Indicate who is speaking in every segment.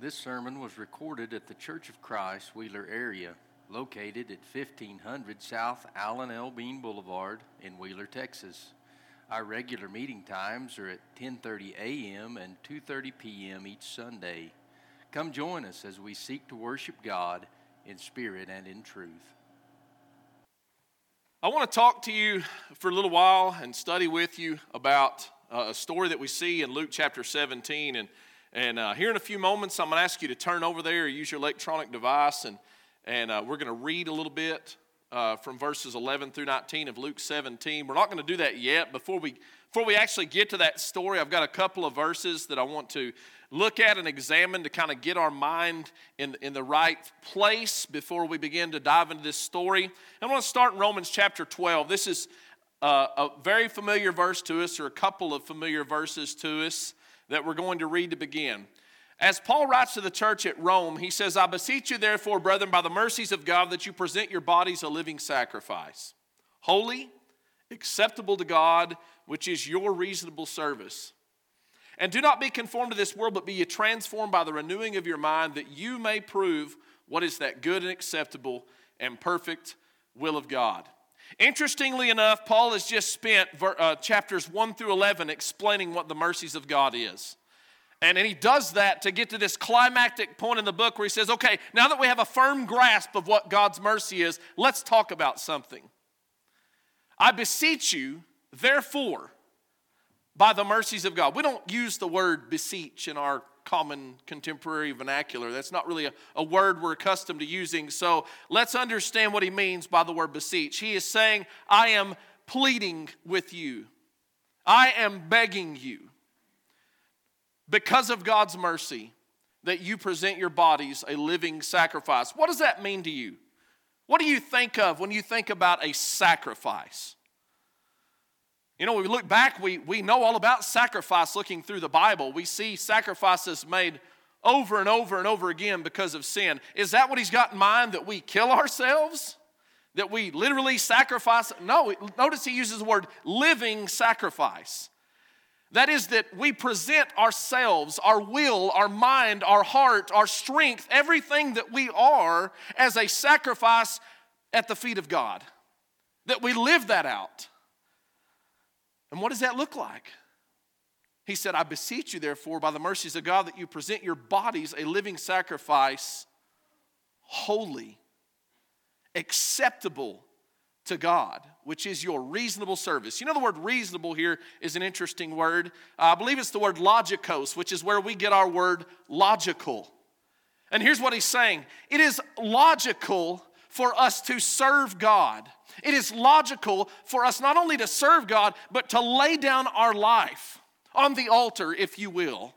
Speaker 1: This sermon was recorded at the Church of Christ Wheeler area, located at 1500 South Allen L. Bean Boulevard in Wheeler, Texas. Our regular meeting times are at 10:30 a.m. and 2:30 p.m. each Sunday. Come join us as we seek to worship God in spirit and in truth.
Speaker 2: I want to talk to you for a little while and study with you about uh, a story that we see in Luke chapter 17 and and uh, here in a few moments, I'm going to ask you to turn over there, use your electronic device, and, and uh, we're going to read a little bit uh, from verses 11 through 19 of Luke 17. We're not going to do that yet. Before we, before we actually get to that story, I've got a couple of verses that I want to look at and examine to kind of get our mind in, in the right place before we begin to dive into this story. I want to start in Romans chapter 12. This is uh, a very familiar verse to us, or a couple of familiar verses to us that we're going to read to begin. As Paul writes to the church at Rome, he says, I beseech you, therefore, brethren, by the mercies of God, that you present your bodies a living sacrifice, holy, acceptable to God, which is your reasonable service. And do not be conformed to this world, but be ye transformed by the renewing of your mind, that you may prove what is that good and acceptable and perfect will of God. Interestingly enough, Paul has just spent uh, chapters 1 through 11 explaining what the mercies of God is. And, and he does that to get to this climactic point in the book where he says, okay, now that we have a firm grasp of what God's mercy is, let's talk about something. I beseech you, therefore, by the mercies of God. We don't use the word beseech in our common contemporary vernacular. That's not really a, a word we're accustomed to using. So let's understand what he means by the word beseech. He is saying, I am pleading with you, I am begging you, because of God's mercy, that you present your bodies a living sacrifice. What does that mean to you? What do you think of when you think about a sacrifice? You know, when we look back, we, we know all about sacrifice looking through the Bible. We see sacrifices made over and over and over again because of sin. Is that what he's got in mind? That we kill ourselves? That we literally sacrifice? No, notice he uses the word living sacrifice. That is, that we present ourselves, our will, our mind, our heart, our strength, everything that we are as a sacrifice at the feet of God. That we live that out. And what does that look like? He said, I beseech you, therefore, by the mercies of God, that you present your bodies a living sacrifice, holy, acceptable to God, which is your reasonable service. You know, the word reasonable here is an interesting word. I believe it's the word logikos, which is where we get our word logical. And here's what he's saying it is logical for us to serve God. It is logical for us not only to serve God, but to lay down our life on the altar, if you will,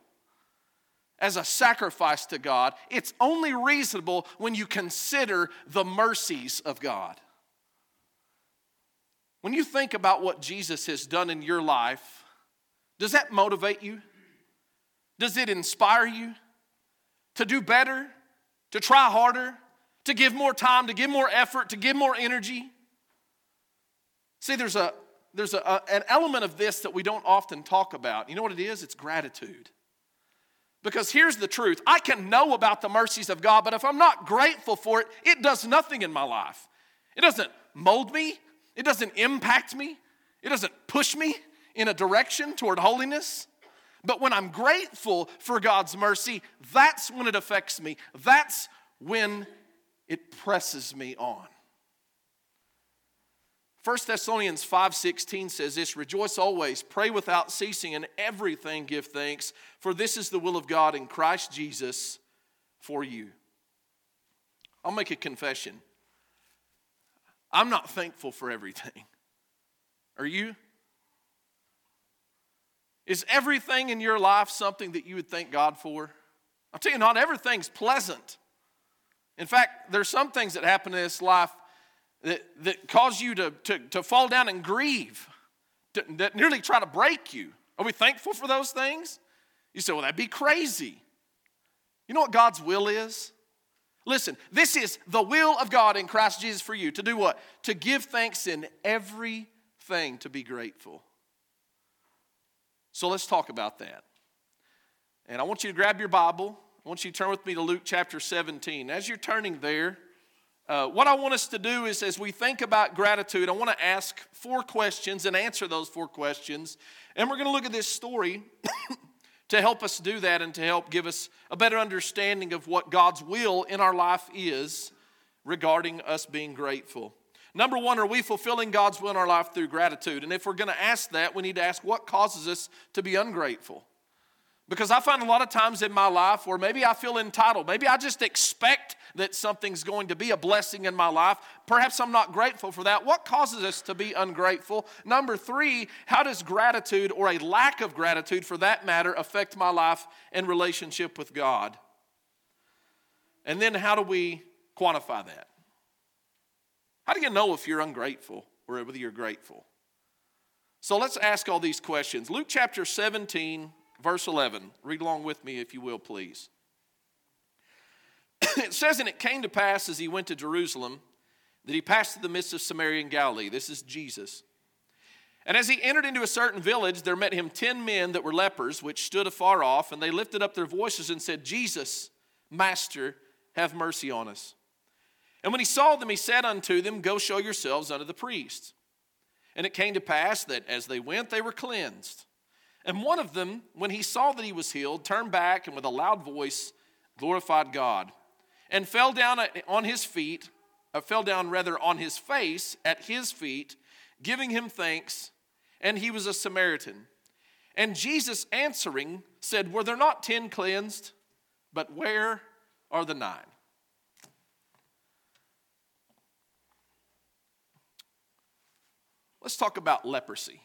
Speaker 2: as a sacrifice to God. It's only reasonable when you consider the mercies of God. When you think about what Jesus has done in your life, does that motivate you? Does it inspire you to do better, to try harder, to give more time, to give more effort, to give more energy. See, there's, a, there's a, a, an element of this that we don't often talk about. You know what it is? It's gratitude. Because here's the truth I can know about the mercies of God, but if I'm not grateful for it, it does nothing in my life. It doesn't mold me, it doesn't impact me, it doesn't push me in a direction toward holiness. But when I'm grateful for God's mercy, that's when it affects me. That's when it presses me on. 1 Thessalonians 5:16 says this, rejoice always, pray without ceasing and everything give thanks, for this is the will of God in Christ Jesus for you. I'll make a confession. I'm not thankful for everything. Are you? Is everything in your life something that you would thank God for? I'll tell you, not everything's pleasant. In fact, there's some things that happen in this life that, that cause you to, to, to fall down and grieve, to, that nearly try to break you. Are we thankful for those things? You say, well, that'd be crazy. You know what God's will is? Listen, this is the will of God in Christ Jesus for you to do what? To give thanks in everything, to be grateful. So let's talk about that. And I want you to grab your Bible I want you to turn with me to Luke chapter 17. As you're turning there, uh, what I want us to do is, as we think about gratitude, I want to ask four questions and answer those four questions. And we're going to look at this story to help us do that and to help give us a better understanding of what God's will in our life is regarding us being grateful. Number one, are we fulfilling God's will in our life through gratitude? And if we're going to ask that, we need to ask what causes us to be ungrateful. Because I find a lot of times in my life where maybe I feel entitled. Maybe I just expect that something's going to be a blessing in my life. Perhaps I'm not grateful for that. What causes us to be ungrateful? Number three, how does gratitude or a lack of gratitude for that matter affect my life and relationship with God? And then how do we quantify that? How do you know if you're ungrateful or whether you're grateful? So let's ask all these questions. Luke chapter 17, verse 11. Read along with me, if you will, please. it says, And it came to pass as he went to Jerusalem that he passed through the midst of Samaria and Galilee. This is Jesus. And as he entered into a certain village, there met him ten men that were lepers, which stood afar off, and they lifted up their voices and said, Jesus, Master, have mercy on us. And when he saw them, he said unto them, Go show yourselves unto the priests. And it came to pass that as they went, they were cleansed. And one of them, when he saw that he was healed, turned back and with a loud voice glorified God, and fell down on his feet, or fell down rather on his face at his feet, giving him thanks. And he was a Samaritan. And Jesus answering said, Were there not ten cleansed? But where are the nine? Let's talk about leprosy.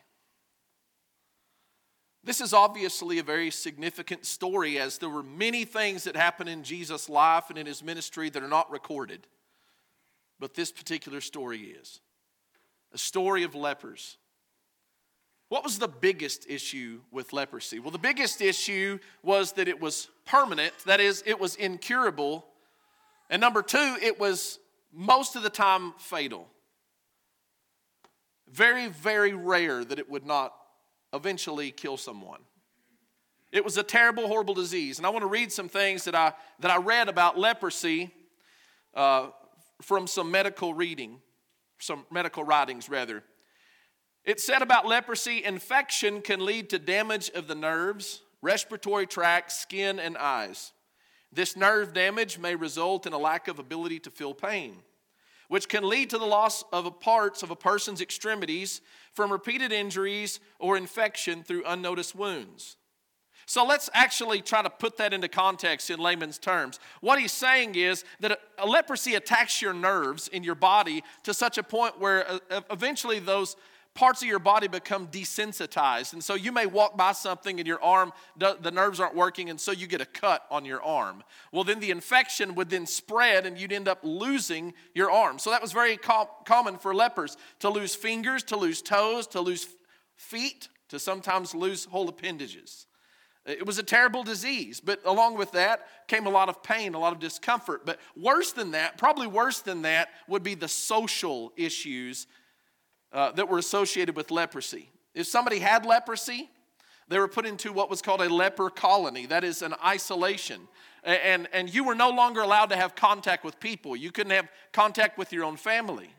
Speaker 2: This is obviously a very significant story, as there were many things that happened in Jesus' life and in his ministry that are not recorded. But this particular story is a story of lepers. What was the biggest issue with leprosy? Well, the biggest issue was that it was permanent, that is, it was incurable. And number two, it was most of the time fatal. Very, very rare that it would not eventually kill someone. It was a terrible, horrible disease. And I want to read some things that I, that I read about leprosy uh, from some medical reading, some medical writings, rather. It said about leprosy infection can lead to damage of the nerves, respiratory tract, skin, and eyes. This nerve damage may result in a lack of ability to feel pain which can lead to the loss of parts of a person's extremities from repeated injuries or infection through unnoticed wounds. So let's actually try to put that into context in layman's terms. What he's saying is that a leprosy attacks your nerves in your body to such a point where uh, eventually those parts of your body become desensitized. And so you may walk by something and your arm, the nerves aren't working, and so you get a cut on your arm. Well, then the infection would then spread and you'd end up losing your arm. So that was very com- common for lepers to lose fingers, to lose toes, to lose feet, to sometimes lose whole appendages. It was a terrible disease, but along with that came a lot of pain, a lot of discomfort. But worse than that, probably worse than that, would be the social issues uh, that were associated with leprosy. If somebody had leprosy, they were put into what was called a leper colony, that is, an isolation. And, and you were no longer allowed to have contact with people. You couldn't have contact with your own family.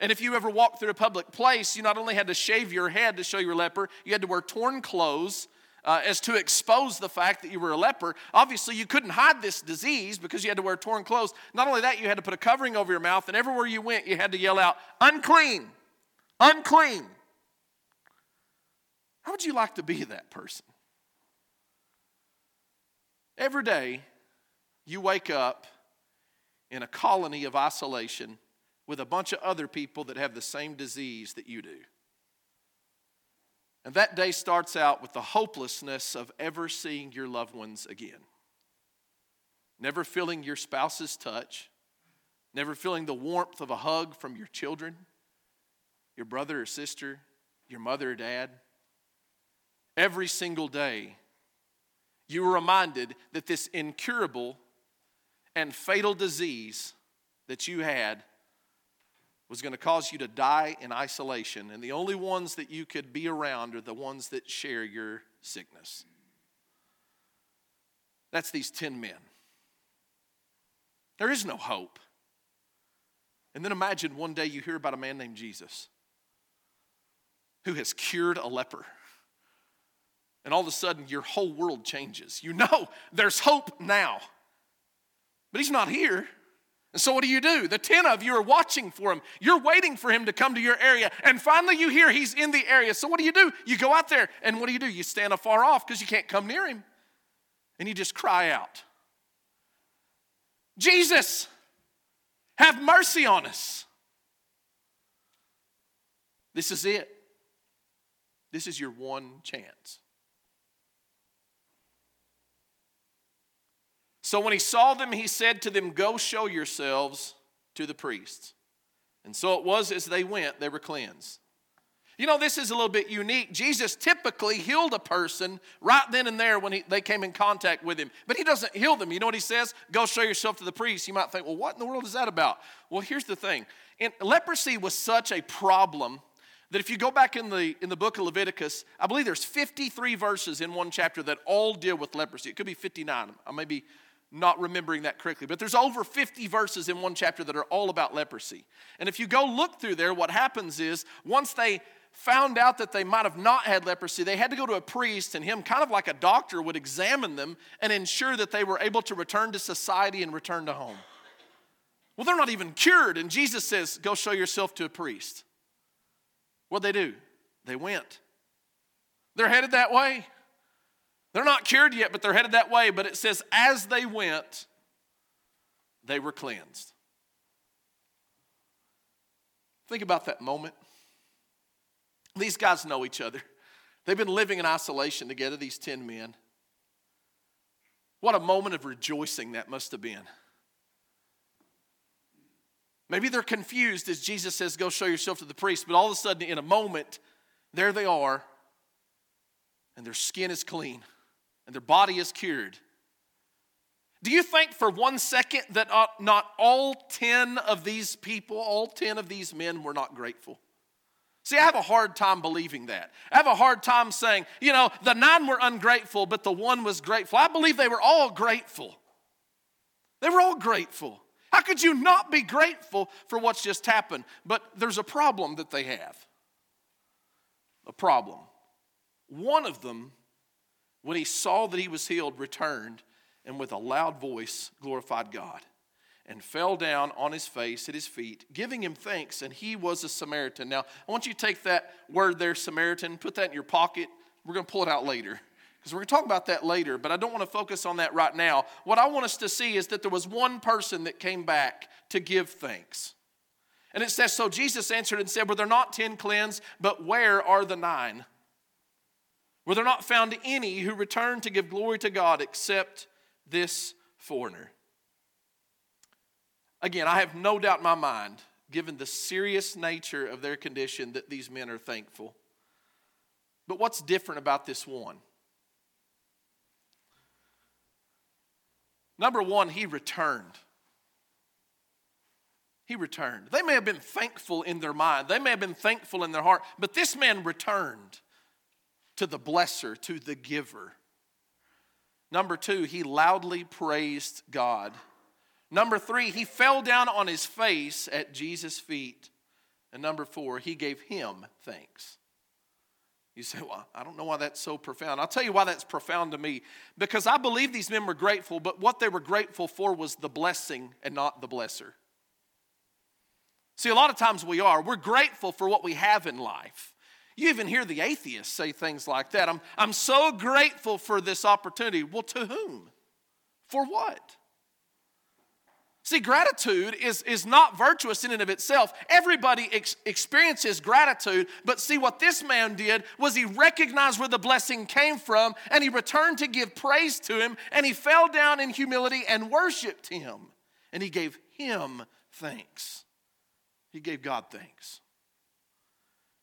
Speaker 2: And if you ever walked through a public place, you not only had to shave your head to show you were a leper, you had to wear torn clothes uh, as to expose the fact that you were a leper. Obviously, you couldn't hide this disease because you had to wear torn clothes. Not only that, you had to put a covering over your mouth, and everywhere you went, you had to yell out, unclean unclean. How would you like to be that person? Every day, you wake up in a colony of isolation with a bunch of other people that have the same disease that you do. And that day starts out with the hopelessness of ever seeing your loved ones again. Never feeling your spouse's touch, never feeling the warmth of a hug from your children your brother or sister, your mother or dad. Every single day, you were reminded that this incurable and fatal disease that you had was going to cause you to die in isolation, and the only ones that you could be around are the ones that share your sickness. That's these 10 men. There is no hope. And then imagine one day you hear about a man named Jesus who has cured a leper. And all of a sudden, your whole world changes. You know there's hope now. But he's not here. And so, what do you do? The 10 of you are watching for him. You're waiting for him to come to your area. And finally, you hear he's in the area. So, what do you do? You go out there, and what do you do? You stand afar off because you can't come near him. And you just cry out Jesus, have mercy on us. This is it. This is your one chance. So when he saw them, he said to them, Go show yourselves to the priests. And so it was as they went, they were cleansed. You know, this is a little bit unique. Jesus typically healed a person right then and there when he, they came in contact with him, but he doesn't heal them. You know what he says? Go show yourself to the priest. You might think, well, what in the world is that about? Well, here's the thing and leprosy was such a problem that if you go back in the, in the book of Leviticus, I believe there's 53 verses in one chapter that all deal with leprosy. It could be 59. I may be not remembering that correctly, but there's over 50 verses in one chapter that are all about leprosy. And if you go look through there, what happens is once they found out that they might have not had leprosy, they had to go to a priest, and him, kind of like a doctor, would examine them and ensure that they were able to return to society and return to home. Well, they're not even cured, and Jesus says, Go show yourself to a priest. What'd they do? They went. They're headed that way. They're not cured yet, but they're headed that way. But it says, as they went, they were cleansed. Think about that moment. These guys know each other. They've been living in isolation together, these 10 men. What a moment of rejoicing that must have been. Maybe they're confused as Jesus says, Go show yourself to the priest, but all of a sudden, in a moment, there they are, and their skin is clean, and their body is cured. Do you think for one second that uh, not all 10 of these people, all 10 of these men, were not grateful? See, I have a hard time believing that. I have a hard time saying, you know, the nine were ungrateful, but the one was grateful. I believe they were all grateful. They were all grateful. How could you not be grateful for what's just happened? But there's a problem that they have. A problem. One of them, when he saw that he was healed, returned and with a loud voice glorified God and fell down on his face at his feet, giving him thanks, and he was a Samaritan. Now, I want you to take that word there, Samaritan, put that in your pocket. We're going to pull it out later because we're going to talk about that later, but I don't want to focus on that right now. What I want us to see is that there was one person that came back to give thanks. And it says, So Jesus answered and said, Were there not ten cleansed, but where are the nine? Were there not found any who returned to give glory to God except this foreigner? Again, I have no doubt in my mind, given the serious nature of their condition, that these men are thankful. But what's different about this one? Number one, he returned. He returned. They may have been thankful in their mind, they may have been thankful in their heart, but this man returned to the blesser, to the giver. Number two, he loudly praised God. Number three, he fell down on his face at Jesus' feet. And number four, he gave him thanks. You say, well, I don't know why that's so profound. I'll tell you why that's profound to me. Because I believe these men were grateful, but what they were grateful for was the blessing and not the blesser. See, a lot of times we are. We're grateful for what we have in life. You even hear the atheists say things like that. I'm, I'm so grateful for this opportunity. Well, to whom? For what? See, gratitude is, is not virtuous in and of itself. Everybody ex- experiences gratitude, but see, what this man did was he recognized where the blessing came from and he returned to give praise to him and he fell down in humility and worshiped him and he gave him thanks. He gave God thanks.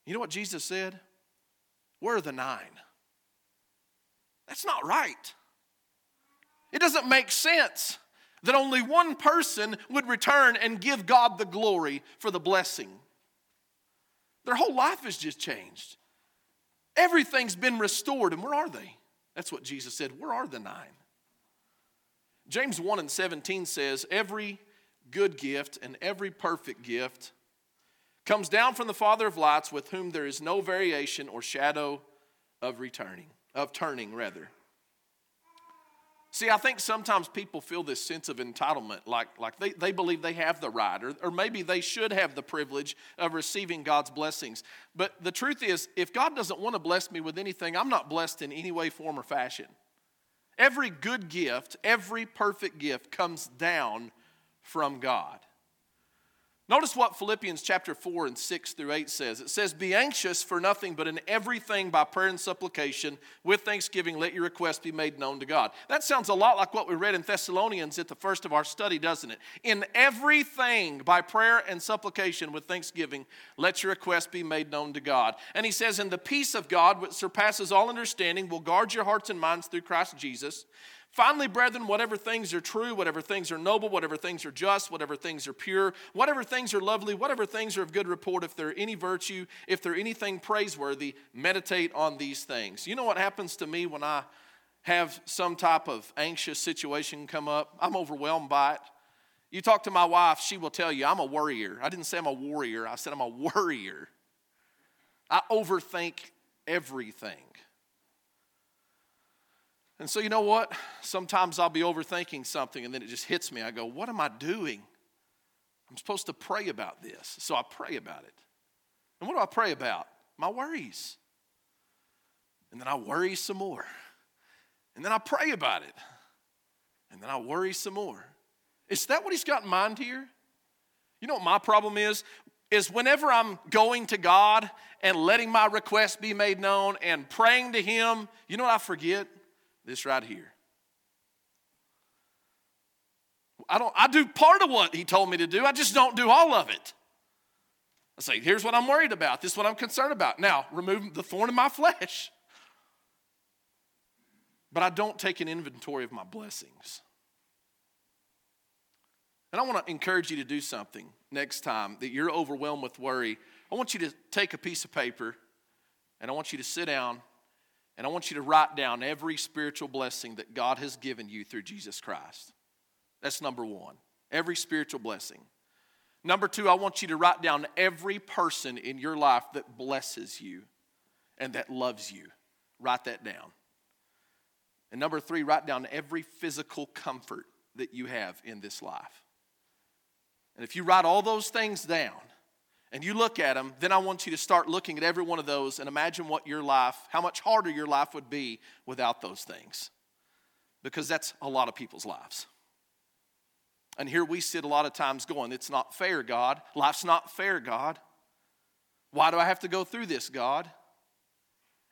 Speaker 2: You know what Jesus said? Where are the nine? That's not right. It doesn't make sense that only one person would return and give God the glory for the blessing. Their whole life has just changed. Everything's been restored, and where are they? That's what Jesus said. Where are the nine? James 1 and 17 says, Every good gift and every perfect gift comes down from the Father of lights, with whom there is no variation or shadow of returning, of turning rather. See, I think sometimes people feel this sense of entitlement, like, like they, they believe they have the right, or, or maybe they should have the privilege of receiving God's blessings. But the truth is, if God doesn't want to bless me with anything, I'm not blessed in any way, form, or fashion. Every good gift, every perfect gift comes down from God. Notice what Philippians chapter 4 and 6 through 8 says. It says, Be anxious for nothing, but in everything by prayer and supplication, with thanksgiving, let your requests be made known to God. That sounds a lot like what we read in Thessalonians at the first of our study, doesn't it? In everything by prayer and supplication, with thanksgiving, let your requests be made known to God. And he says, And the peace of God, which surpasses all understanding, will guard your hearts and minds through Christ Jesus. Finally, brethren, whatever things are true, whatever things are noble, whatever things are just, whatever things are pure, whatever things are lovely, whatever things are of good report, if there are any virtue, if there anything praiseworthy, meditate on these things. You know what happens to me when I have some type of anxious situation come up? I'm overwhelmed by it. You talk to my wife, she will tell you, I'm a worrier. I didn't say I'm a warrior, I said I'm a worrier. I overthink everything. And so, you know what? Sometimes I'll be overthinking something and then it just hits me. I go, What am I doing? I'm supposed to pray about this. So I pray about it. And what do I pray about? My worries. And then I worry some more. And then I pray about it. And then I worry some more. Is that what he's got in mind here? You know what my problem is? Is whenever I'm going to God and letting my request be made known and praying to Him, you know what I forget? This right here. I don't I do part of what he told me to do. I just don't do all of it. I say, here's what I'm worried about. This is what I'm concerned about. Now, remove the thorn in my flesh. But I don't take an inventory of my blessings. And I want to encourage you to do something next time that you're overwhelmed with worry. I want you to take a piece of paper and I want you to sit down and I want you to write down every spiritual blessing that God has given you through Jesus Christ. That's number one. Every spiritual blessing. Number two, I want you to write down every person in your life that blesses you and that loves you. Write that down. And number three, write down every physical comfort that you have in this life. And if you write all those things down, and you look at them, then I want you to start looking at every one of those and imagine what your life, how much harder your life would be without those things. Because that's a lot of people's lives. And here we sit a lot of times going, It's not fair, God. Life's not fair, God. Why do I have to go through this, God?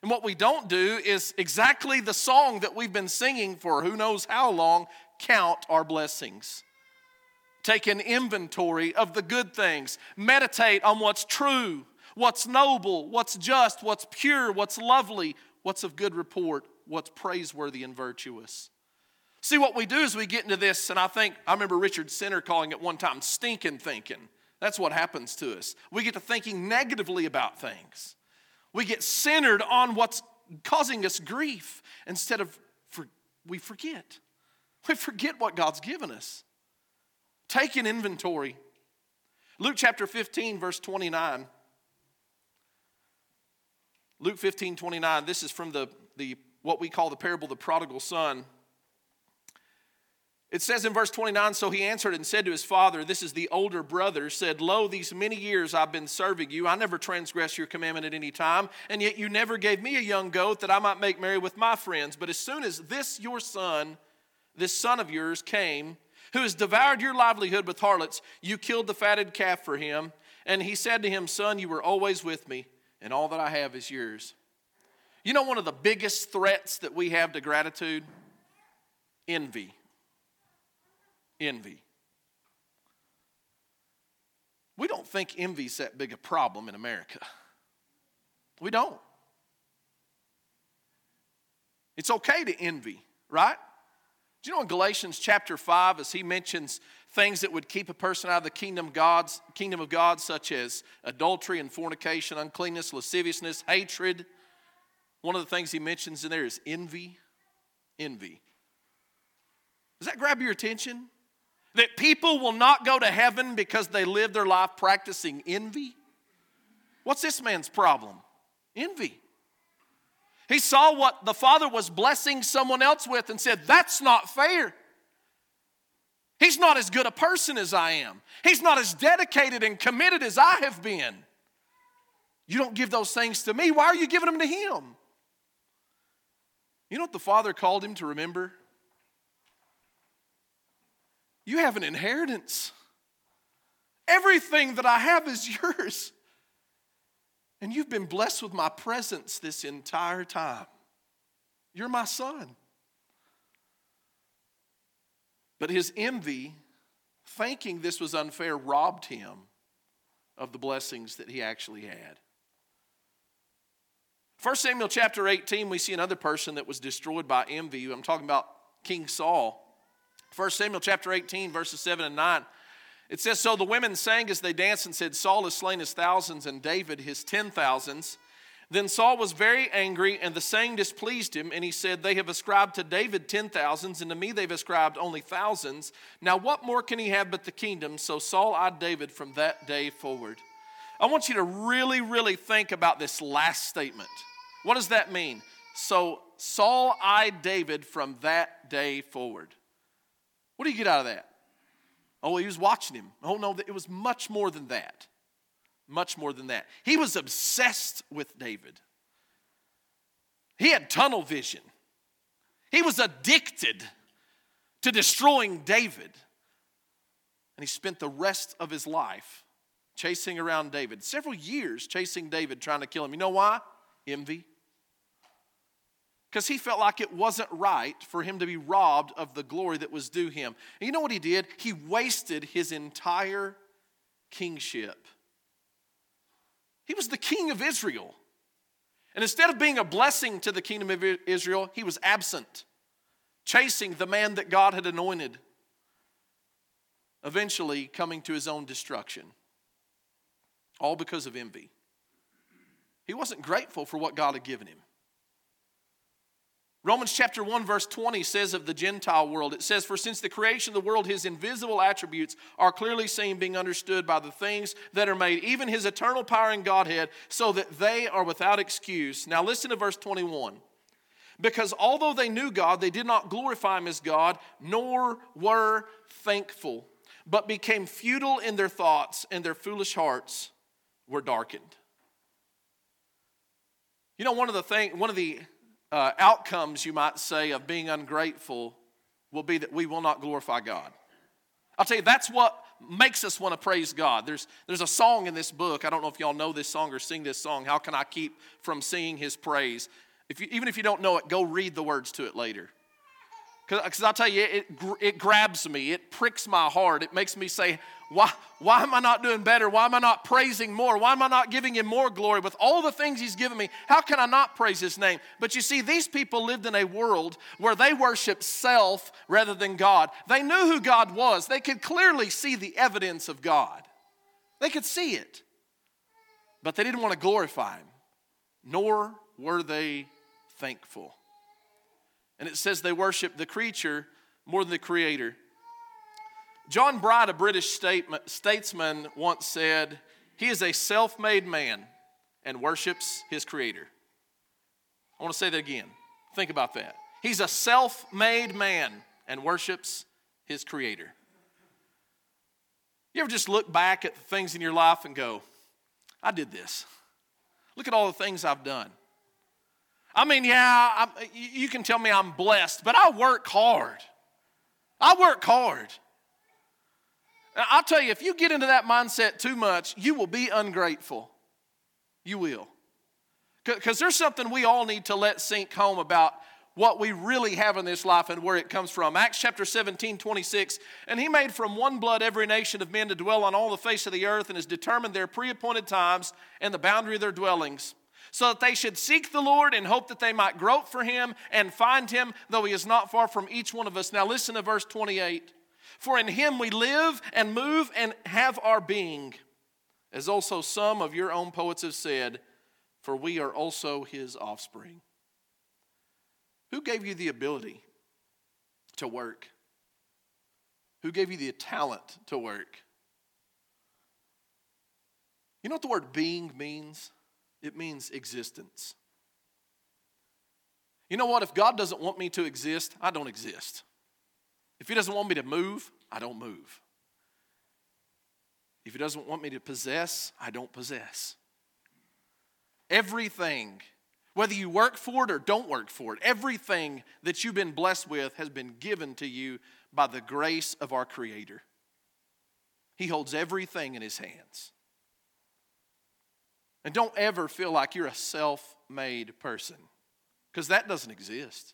Speaker 2: And what we don't do is exactly the song that we've been singing for who knows how long count our blessings. Take an inventory of the good things. Meditate on what's true, what's noble, what's just, what's pure, what's lovely, what's of good report, what's praiseworthy and virtuous. See, what we do is we get into this, and I think, I remember Richard Senner calling it one time stinking thinking. That's what happens to us. We get to thinking negatively about things. We get centered on what's causing us grief instead of for, we forget. We forget what God's given us. Take an inventory. Luke chapter 15, verse 29. Luke 15, 29. This is from the, the what we call the parable of the prodigal son. It says in verse 29 So he answered and said to his father, This is the older brother, said, Lo, these many years I've been serving you. I never transgressed your commandment at any time, and yet you never gave me a young goat that I might make merry with my friends. But as soon as this your son, this son of yours, came, who has devoured your livelihood with harlots. You killed the fatted calf for him. And he said to him, Son, you were always with me, and all that I have is yours. You know, one of the biggest threats that we have to gratitude? Envy. Envy. We don't think envy's that big a problem in America. We don't. It's okay to envy, right? Do you know in Galatians chapter 5, as he mentions things that would keep a person out of the kingdom of, God's, kingdom of God, such as adultery and fornication, uncleanness, lasciviousness, hatred, one of the things he mentions in there is envy. Envy. Does that grab your attention? That people will not go to heaven because they live their life practicing envy? What's this man's problem? Envy. He saw what the Father was blessing someone else with and said, That's not fair. He's not as good a person as I am. He's not as dedicated and committed as I have been. You don't give those things to me. Why are you giving them to him? You know what the Father called him to remember? You have an inheritance. Everything that I have is yours. And you've been blessed with my presence this entire time. You're my son. But his envy, thinking this was unfair, robbed him of the blessings that he actually had. 1 Samuel chapter 18, we see another person that was destroyed by envy. I'm talking about King Saul. 1 Samuel chapter 18, verses 7 and 9. It says, So the women sang as they danced and said, Saul has slain his thousands and David his ten thousands. Then Saul was very angry, and the saying displeased him, and he said, They have ascribed to David ten thousands, and to me they've ascribed only thousands. Now what more can he have but the kingdom? So Saul eyed David from that day forward. I want you to really, really think about this last statement. What does that mean? So Saul eyed David from that day forward. What do you get out of that? Oh, he was watching him. Oh, no, it was much more than that. Much more than that. He was obsessed with David. He had tunnel vision. He was addicted to destroying David. And he spent the rest of his life chasing around David, several years chasing David, trying to kill him. You know why? Envy because he felt like it wasn't right for him to be robbed of the glory that was due him. And you know what he did? He wasted his entire kingship. He was the king of Israel. And instead of being a blessing to the kingdom of Israel, he was absent, chasing the man that God had anointed, eventually coming to his own destruction. All because of envy. He wasn't grateful for what God had given him. Romans chapter 1, verse 20 says of the Gentile world, it says, For since the creation of the world, his invisible attributes are clearly seen, being understood by the things that are made, even his eternal power and Godhead, so that they are without excuse. Now listen to verse 21. Because although they knew God, they did not glorify him as God, nor were thankful, but became futile in their thoughts, and their foolish hearts were darkened. You know, one of the thing, one of the uh, outcomes, you might say, of being ungrateful will be that we will not glorify God. I'll tell you, that's what makes us want to praise God. There's, there's a song in this book. I don't know if y'all know this song or sing this song. How can I keep from singing his praise? If you, even if you don't know it, go read the words to it later. Because I'll tell you, it, it grabs me, it pricks my heart, it makes me say, why, why am I not doing better? Why am I not praising more? Why am I not giving him more glory with all the things he's given me? How can I not praise his name? But you see, these people lived in a world where they worshiped self rather than God. They knew who God was, they could clearly see the evidence of God. They could see it, but they didn't want to glorify him, nor were they thankful. And it says they worshiped the creature more than the creator. John Bright, a British statesman, once said, He is a self made man and worships his creator. I want to say that again. Think about that. He's a self made man and worships his creator. You ever just look back at the things in your life and go, I did this? Look at all the things I've done. I mean, yeah, I'm, you can tell me I'm blessed, but I work hard. I work hard. I'll tell you, if you get into that mindset too much, you will be ungrateful. You will. Because there's something we all need to let sink home about what we really have in this life and where it comes from. Acts chapter 17, 26. And he made from one blood every nation of men to dwell on all the face of the earth and has determined their pre appointed times and the boundary of their dwellings so that they should seek the Lord and hope that they might grope for him and find him, though he is not far from each one of us. Now, listen to verse 28 For in him we live and move and have our being, as also some of your own poets have said, for we are also his offspring. Who gave you the ability to work? Who gave you the talent to work? You know what the word being means? It means existence. You know what? If God doesn't want me to exist, I don't exist. If He doesn't want me to move, I don't move. If He doesn't want me to possess, I don't possess. Everything, whether you work for it or don't work for it, everything that you've been blessed with has been given to you by the grace of our Creator. He holds everything in His hands. And don't ever feel like you're a self made person, because that doesn't exist.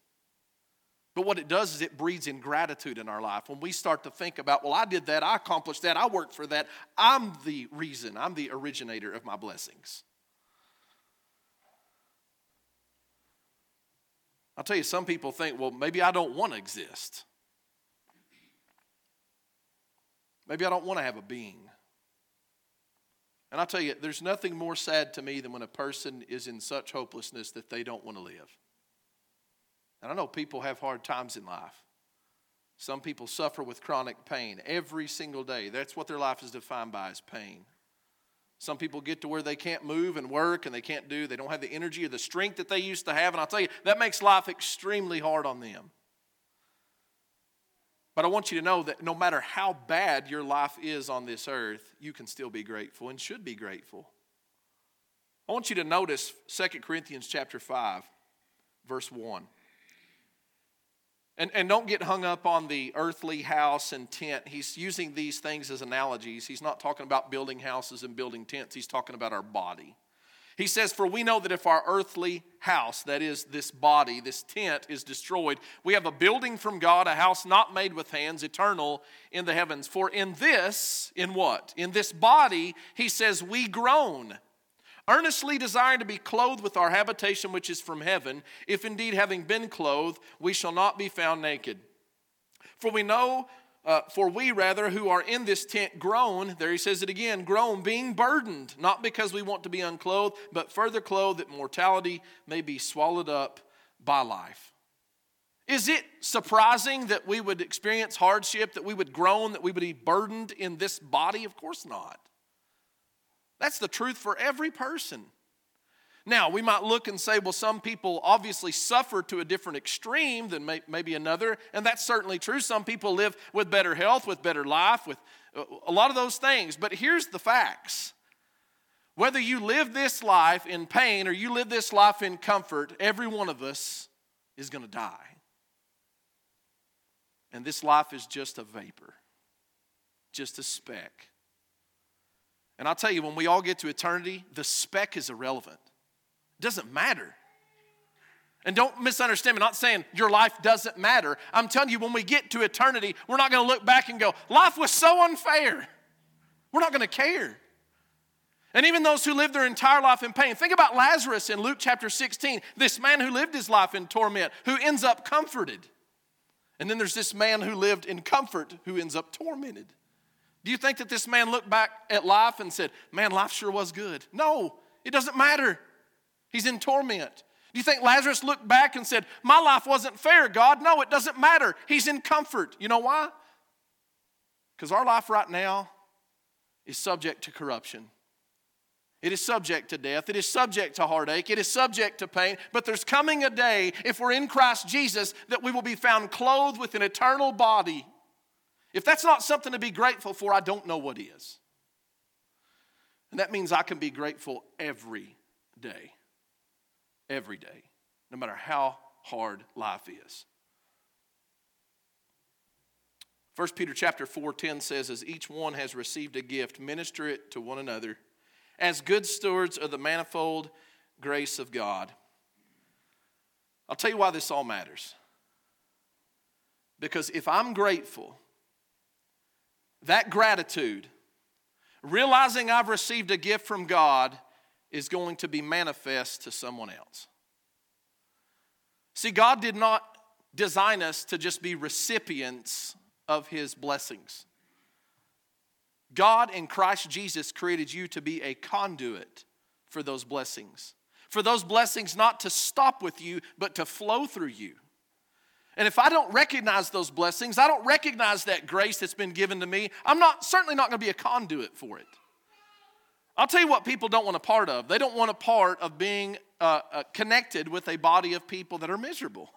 Speaker 2: But what it does is it breeds ingratitude in our life. When we start to think about, well, I did that, I accomplished that, I worked for that, I'm the reason, I'm the originator of my blessings. I'll tell you, some people think, well, maybe I don't want to exist. Maybe I don't want to have a being. And I'll tell you, there's nothing more sad to me than when a person is in such hopelessness that they don't want to live. And I know people have hard times in life. Some people suffer with chronic pain every single day. That's what their life is defined by is pain. Some people get to where they can't move and work and they can't do, they don't have the energy or the strength that they used to have. And I'll tell you, that makes life extremely hard on them. But I want you to know that no matter how bad your life is on this earth, you can still be grateful and should be grateful. I want you to notice 2 Corinthians chapter 5, verse 1. And, and don't get hung up on the earthly house and tent. He's using these things as analogies. He's not talking about building houses and building tents, he's talking about our body. He says, For we know that if our earthly house, that is, this body, this tent, is destroyed, we have a building from God, a house not made with hands, eternal in the heavens. For in this, in what? In this body, he says, we groan, earnestly desiring to be clothed with our habitation which is from heaven, if indeed having been clothed, we shall not be found naked. For we know uh, for we rather who are in this tent groan, there he says it again, groan, being burdened, not because we want to be unclothed, but further clothed that mortality may be swallowed up by life. Is it surprising that we would experience hardship, that we would groan, that we would be burdened in this body? Of course not. That's the truth for every person. Now, we might look and say, well, some people obviously suffer to a different extreme than may, maybe another, and that's certainly true. Some people live with better health, with better life, with a lot of those things. But here's the facts whether you live this life in pain or you live this life in comfort, every one of us is going to die. And this life is just a vapor, just a speck. And I'll tell you, when we all get to eternity, the speck is irrelevant. It doesn't matter. And don't misunderstand me, not saying your life doesn't matter. I'm telling you, when we get to eternity, we're not going to look back and go, life was so unfair. We're not going to care. And even those who live their entire life in pain. Think about Lazarus in Luke chapter 16, this man who lived his life in torment, who ends up comforted. And then there's this man who lived in comfort who ends up tormented. Do you think that this man looked back at life and said, Man, life sure was good? No, it doesn't matter. He's in torment. Do you think Lazarus looked back and said, My life wasn't fair, God? No, it doesn't matter. He's in comfort. You know why? Because our life right now is subject to corruption. It is subject to death. It is subject to heartache. It is subject to pain. But there's coming a day, if we're in Christ Jesus, that we will be found clothed with an eternal body. If that's not something to be grateful for, I don't know what is. And that means I can be grateful every day every day, no matter how hard life is. 1 Peter chapter 4:10 says as each one has received a gift minister it to one another as good stewards of the manifold grace of God. I'll tell you why this all matters. Because if I'm grateful, that gratitude, realizing I've received a gift from God, is going to be manifest to someone else. See, God did not design us to just be recipients of His blessings. God in Christ Jesus created you to be a conduit for those blessings. For those blessings not to stop with you, but to flow through you. And if I don't recognize those blessings, I don't recognize that grace that's been given to me, I'm not certainly not going to be a conduit for it. I'll tell you what people don't want a part of. They don't want a part of being uh, uh, connected with a body of people that are miserable.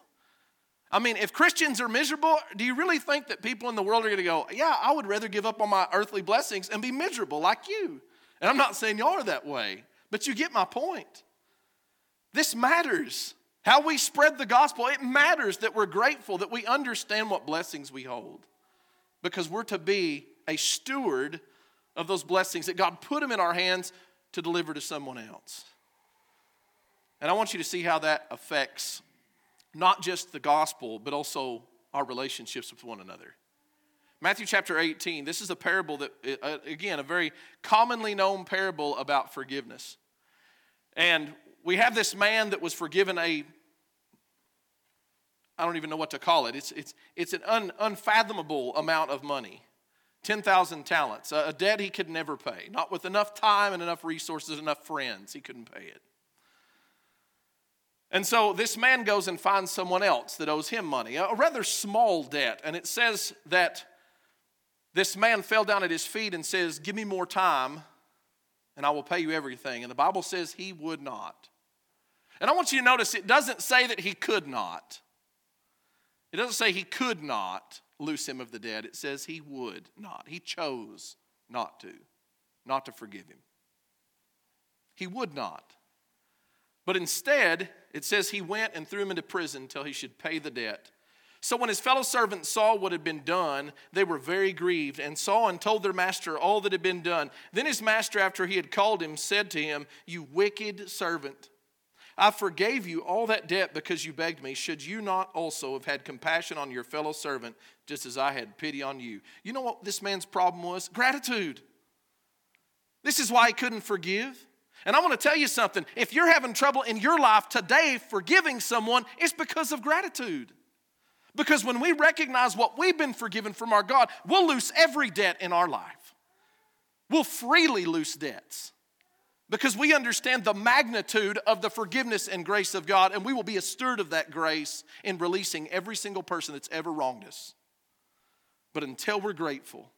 Speaker 2: I mean, if Christians are miserable, do you really think that people in the world are going to go, Yeah, I would rather give up on my earthly blessings and be miserable like you? And I'm not saying y'all are that way, but you get my point. This matters. How we spread the gospel, it matters that we're grateful, that we understand what blessings we hold. Because we're to be a steward of those blessings, that God put them in our hands to deliver to someone else. And I want you to see how that affects not just the gospel, but also our relationships with one another. Matthew chapter 18, this is a parable that, uh, again, a very commonly known parable about forgiveness. And we have this man that was forgiven a, I don't even know what to call it, it's, it's, it's an un, unfathomable amount of money 10,000 talents, a debt he could never pay, not with enough time and enough resources, enough friends, he couldn't pay it. And so this man goes and finds someone else that owes him money, a rather small debt. And it says that this man fell down at his feet and says, Give me more time, and I will pay you everything. And the Bible says he would not. And I want you to notice it doesn't say that he could not. It doesn't say he could not loose him of the debt. It says he would not. He chose not to, not to forgive him. He would not. But instead, it says he went and threw him into prison until he should pay the debt. So when his fellow servants saw what had been done, they were very grieved and saw and told their master all that had been done. Then his master, after he had called him, said to him, You wicked servant. I forgave you all that debt because you begged me. Should you not also have had compassion on your fellow servant, just as I had pity on you? You know what this man's problem was? Gratitude. This is why he couldn't forgive. And I want to tell you something. If you're having trouble in your life today forgiving someone, it's because of gratitude. Because when we recognize what we've been forgiven from our God, we'll loose every debt in our life. We'll freely loose debts because we understand the magnitude of the forgiveness and grace of God, and we will be a steward of that grace in releasing every single person that's ever wronged us. But until we're grateful,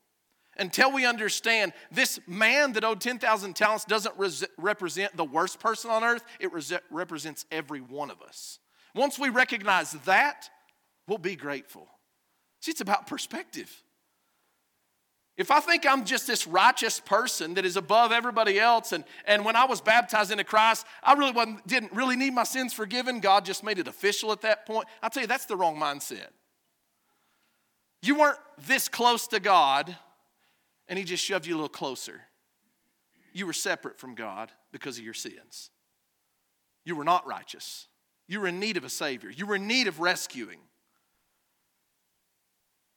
Speaker 2: until we understand this man that owed 10,000 talents doesn't res- represent the worst person on earth, it res- represents every one of us. Once we recognize that, we'll be grateful. See, it's about perspective. If I think I'm just this righteous person that is above everybody else, and, and when I was baptized into Christ, I really wasn't, didn't really need my sins forgiven, God just made it official at that point, I'll tell you, that's the wrong mindset. You weren't this close to God and He just shoved you a little closer. You were separate from God because of your sins. You were not righteous. You were in need of a Savior. You were in need of rescuing.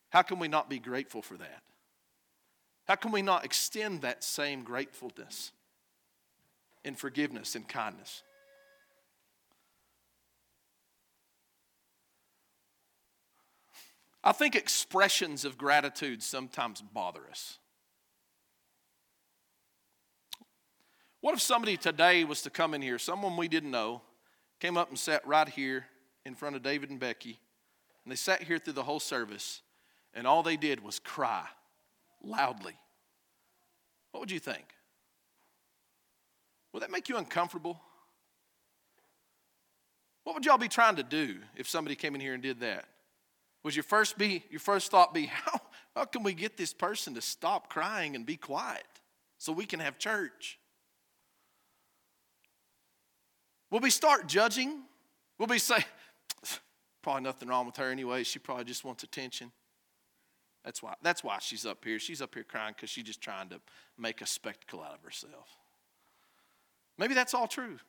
Speaker 2: How can we not be grateful for that? How can we not extend that same gratefulness and forgiveness and kindness? I think expressions of gratitude sometimes bother us. What if somebody today was to come in here, someone we didn't know, came up and sat right here in front of David and Becky, and they sat here through the whole service, and all they did was cry loudly? What would you think? Would that make you uncomfortable? What would y'all be trying to do if somebody came in here and did that? Would your first be your first thought be how, how can we get this person to stop crying and be quiet so we can have church? Will we start judging? Will we say, probably nothing wrong with her anyway, she probably just wants attention? That's why, that's why she's up here. She's up here crying because she's just trying to make a spectacle out of herself. Maybe that's all true.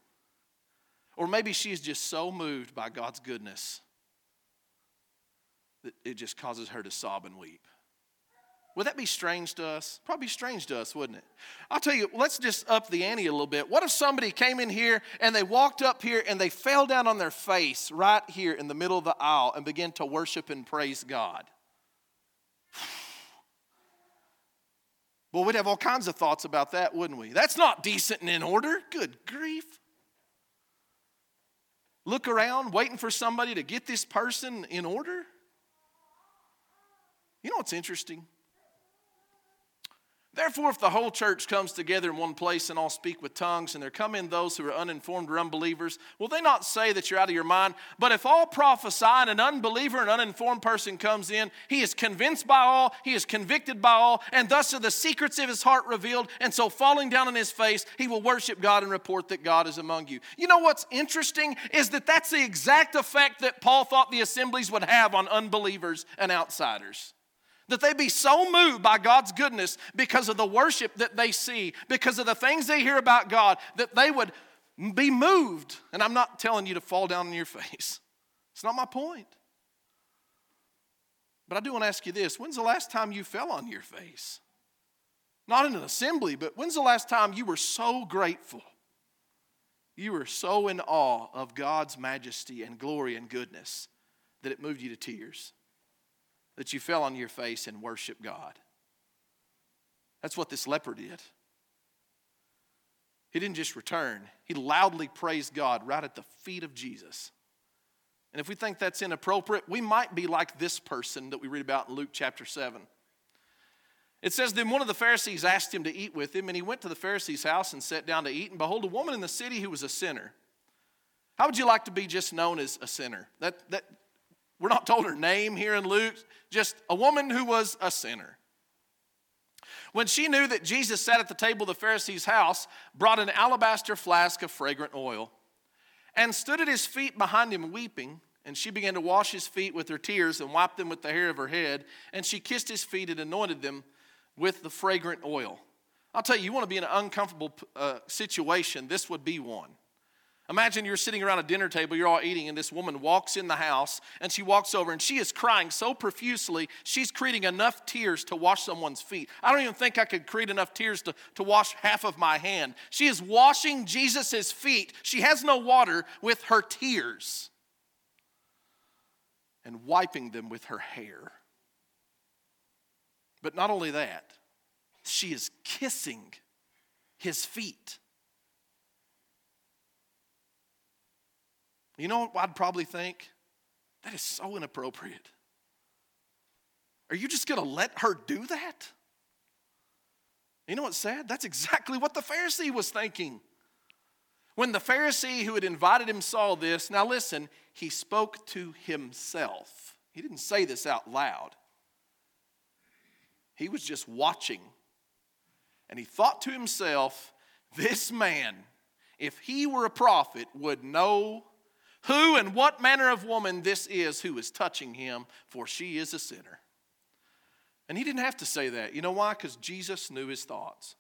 Speaker 2: Or maybe she's just so moved by God's goodness that it just causes her to sob and weep. Would that be strange to us? Probably strange to us, wouldn't it? I'll tell you, let's just up the ante a little bit. What if somebody came in here and they walked up here and they fell down on their face right here in the middle of the aisle and began to worship and praise God? Well, we'd have all kinds of thoughts about that, wouldn't we? That's not decent and in order. Good grief. Look around, waiting for somebody to get this person in order. You know what's interesting? Therefore, if the whole church comes together in one place and all speak with tongues, and there come in those who are uninformed or unbelievers, will they not say that you're out of your mind? But if all prophesy and an unbeliever, an uninformed person comes in, he is convinced by all, he is convicted by all, and thus are the secrets of his heart revealed. And so, falling down on his face, he will worship God and report that God is among you. You know what's interesting is that that's the exact effect that Paul thought the assemblies would have on unbelievers and outsiders. That they be so moved by God's goodness because of the worship that they see, because of the things they hear about God, that they would be moved. And I'm not telling you to fall down on your face, it's not my point. But I do want to ask you this when's the last time you fell on your face? Not in an assembly, but when's the last time you were so grateful? You were so in awe of God's majesty and glory and goodness that it moved you to tears that you fell on your face and worship God. That's what this leper did. He didn't just return, he loudly praised God right at the feet of Jesus. And if we think that's inappropriate, we might be like this person that we read about in Luke chapter 7. It says, Then one of the Pharisees asked him to eat with him, and he went to the Pharisee's house and sat down to eat. And behold, a woman in the city who was a sinner. How would you like to be just known as a sinner? That, that, we're not told her name here in Luke, just a woman who was a sinner. When she knew that Jesus sat at the table of the Pharisee's house, brought an alabaster flask of fragrant oil, and stood at his feet behind him weeping, and she began to wash his feet with her tears and wipe them with the hair of her head, and she kissed his feet and anointed them with the fragrant oil. I'll tell you, you want to be in an uncomfortable uh, situation, this would be one. Imagine you're sitting around a dinner table, you're all eating, and this woman walks in the house and she walks over and she is crying so profusely, she's creating enough tears to wash someone's feet. I don't even think I could create enough tears to, to wash half of my hand. She is washing Jesus' feet. She has no water with her tears and wiping them with her hair. But not only that, she is kissing his feet. You know what I'd probably think? That is so inappropriate. Are you just going to let her do that? You know what's sad? That's exactly what the Pharisee was thinking. When the Pharisee who had invited him saw this, now listen, he spoke to himself. He didn't say this out loud. He was just watching. And he thought to himself, this man, if he were a prophet, would know who and what manner of woman this is who is touching him, for she is a sinner. And he didn't have to say that. You know why? Because Jesus knew his thoughts.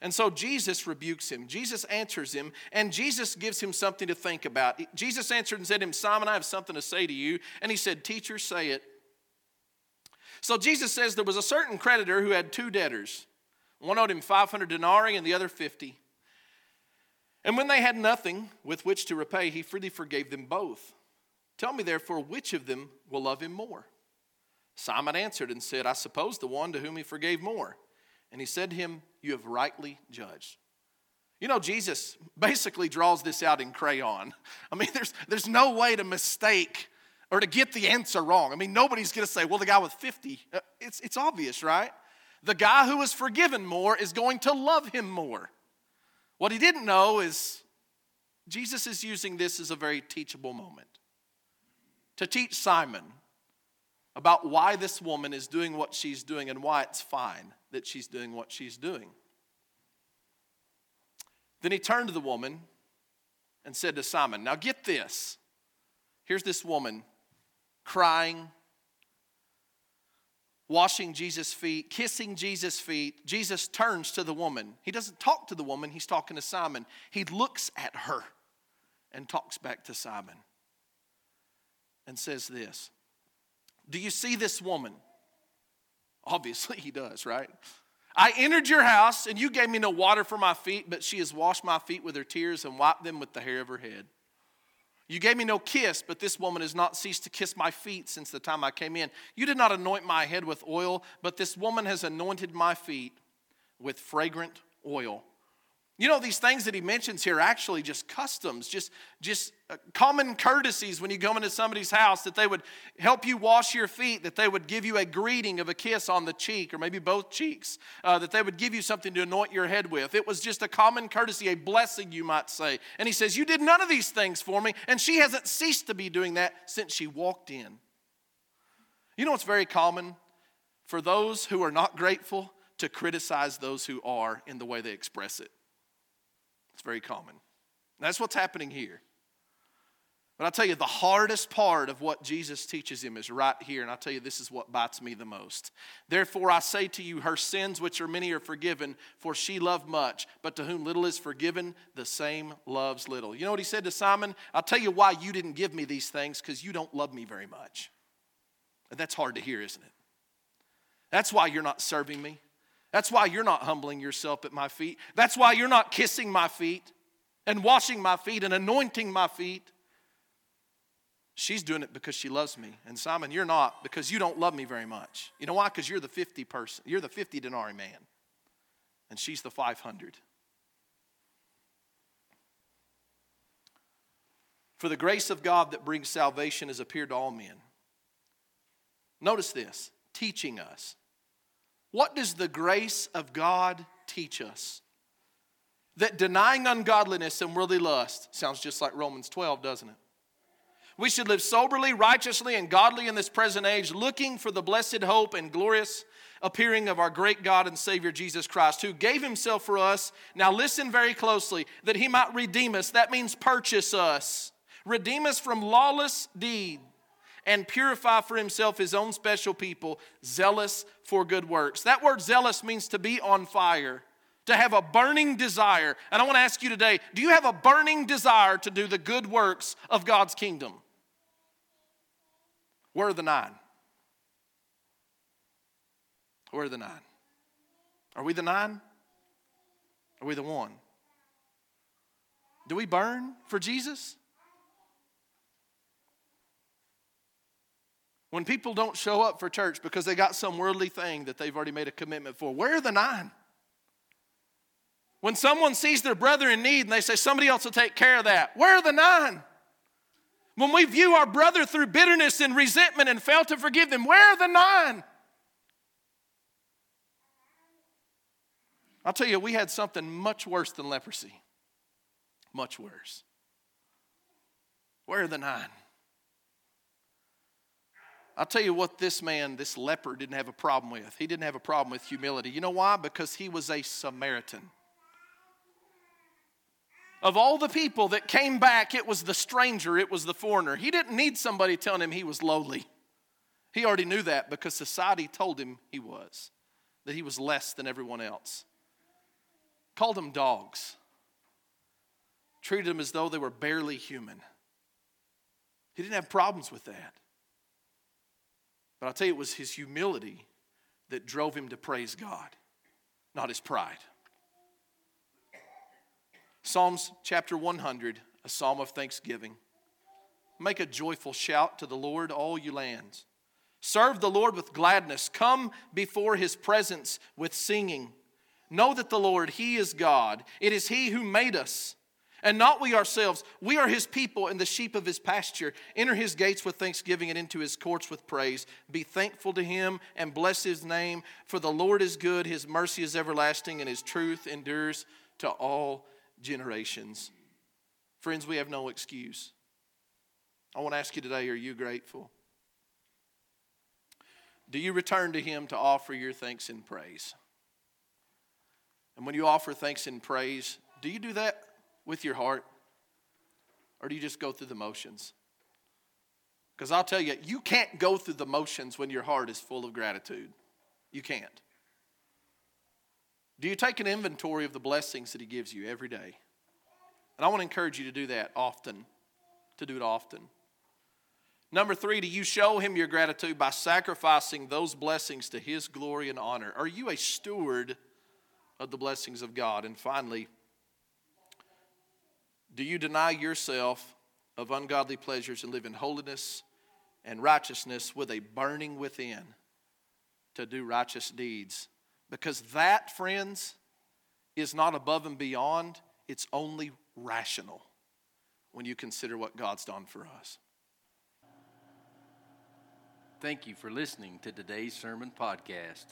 Speaker 2: And so Jesus rebukes him. Jesus answers him, and Jesus gives him something to think about. Jesus answered and said to him, Simon, I have something to say to you. And he said, Teacher, say it. So Jesus says there was a certain creditor who had two debtors. One owed him 500 denarii and the other 50. And when they had nothing with which to repay, he freely forgave them both. Tell me, therefore, which of them will love him more? Simon answered and said, I suppose the one to whom he forgave more. And he said to him, You have rightly judged. You know, Jesus basically draws this out in crayon. I mean, there's, there's no way to mistake or to get the answer wrong. I mean, nobody's going to say, Well, the guy with 50, uh, it's, it's obvious, right? The guy who was forgiven more is going to love him more. What he didn't know is Jesus is using this as a very teachable moment to teach Simon about why this woman is doing what she's doing and why it's fine that she's doing what she's doing. Then he turned to the woman and said to Simon, Now get this. Here's this woman crying washing Jesus' feet, kissing Jesus' feet, Jesus turns to the woman. He doesn't talk to the woman, he's talking to Simon. He looks at her and talks back to Simon and says this Do you see this woman? Obviously, he does, right? I entered your house and you gave me no water for my feet, but she has washed my feet with her tears and wiped them with the hair of her head. You gave me no kiss, but this woman has not ceased to kiss my feet since the time I came in. You did not anoint my head with oil, but this woman has anointed my feet with fragrant oil. You know, these things that he mentions here are actually just customs, just, just uh, common courtesies when you go into somebody's house, that they would help you wash your feet, that they would give you a greeting of a kiss on the cheek or maybe both cheeks, uh, that they would give you something to anoint your head with. It was just a common courtesy, a blessing, you might say. And he says, You did none of these things for me, and she hasn't ceased to be doing that since she walked in. You know what's very common? For those who are not grateful, to criticize those who are in the way they express it. It's very common. That's what's happening here. But I'll tell you, the hardest part of what Jesus teaches him is right here. And I'll tell you, this is what bites me the most. Therefore, I say to you, her sins, which are many, are forgiven, for she loved much. But to whom little is forgiven, the same loves little. You know what he said to Simon? I'll tell you why you didn't give me these things, because you don't love me very much. And that's hard to hear, isn't it? That's why you're not serving me. That's why you're not humbling yourself at my feet. That's why you're not kissing my feet and washing my feet and anointing my feet. She's doing it because she loves me. And Simon, you're not because you don't love me very much. You know why? Because you're the 50 person. You're the 50 denarii man. And she's the 500. For the grace of God that brings salvation has appeared to all men. Notice this teaching us what does the grace of God teach us? That denying ungodliness and worldly lust sounds just like Romans 12, doesn't it? We should live soberly, righteously, and godly in this present age, looking for the blessed hope and glorious appearing of our great God and Savior Jesus Christ, who gave himself for us. Now, listen very closely that he might redeem us. That means purchase us, redeem us from lawless deeds and purify for himself his own special people, zealous for good works. That word zealous means to be on fire, to have a burning desire. And I want to ask you today do you have a burning desire to do the good works of God's kingdom? Where are the nine? Where are the nine? Are we the nine? Are we the one? Do we burn for Jesus? When people don't show up for church because they got some worldly thing that they've already made a commitment for, where are the nine? When someone sees their brother in need and they say, somebody else will take care of that, where are the nine? When we view our brother through bitterness and resentment and fail to forgive them, where are the nine? I'll tell you, we had something much worse than leprosy. Much worse. Where are the nine? I'll tell you what this man, this leper, didn't have a problem with. He didn't have a problem with humility. You know why? Because he was a Samaritan. Of all the people that came back, it was the stranger, it was the foreigner. He didn't need somebody telling him he was lowly. He already knew that because society told him he was, that he was less than everyone else. Called them dogs, treated them as though they were barely human. He didn't have problems with that. But I'll tell you, it was his humility that drove him to praise God, not his pride. Psalms chapter 100, a psalm of thanksgiving. Make a joyful shout to the Lord, all you lands. Serve the Lord with gladness. Come before his presence with singing. Know that the Lord, he is God. It is he who made us and not we ourselves. We are his people and the sheep of his pasture. Enter his gates with thanksgiving and into his courts with praise. Be thankful to him and bless his name, for the Lord is good, his mercy is everlasting, and his truth endures to all generations. Friends, we have no excuse. I want to ask you today are you grateful? Do you return to him to offer your thanks and praise? And when you offer thanks and praise, do you do that with your heart? Or do you just go through the motions? Because I'll tell you, you can't go through the motions when your heart is full of gratitude. You can't. Do you take an inventory of the blessings that He gives you every day? And I want to encourage you to do that often, to do it often. Number three, do you show Him your gratitude by sacrificing those blessings to His glory and honor? Are you a steward of the blessings of God? And finally, do you deny yourself of ungodly pleasures and live in holiness and righteousness with a burning within to do righteous deeds? Because that, friends, is not above and beyond, it's only rational when you consider what God's done for us.
Speaker 1: Thank you for listening to today's sermon podcast.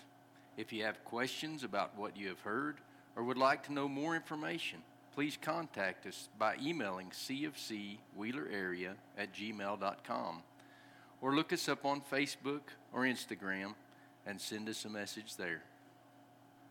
Speaker 1: If you have questions about what you have heard or would like to know more information, please contact us by emailing cfcwheelerarea at gmail.com or look us up on Facebook or Instagram and send us a message there.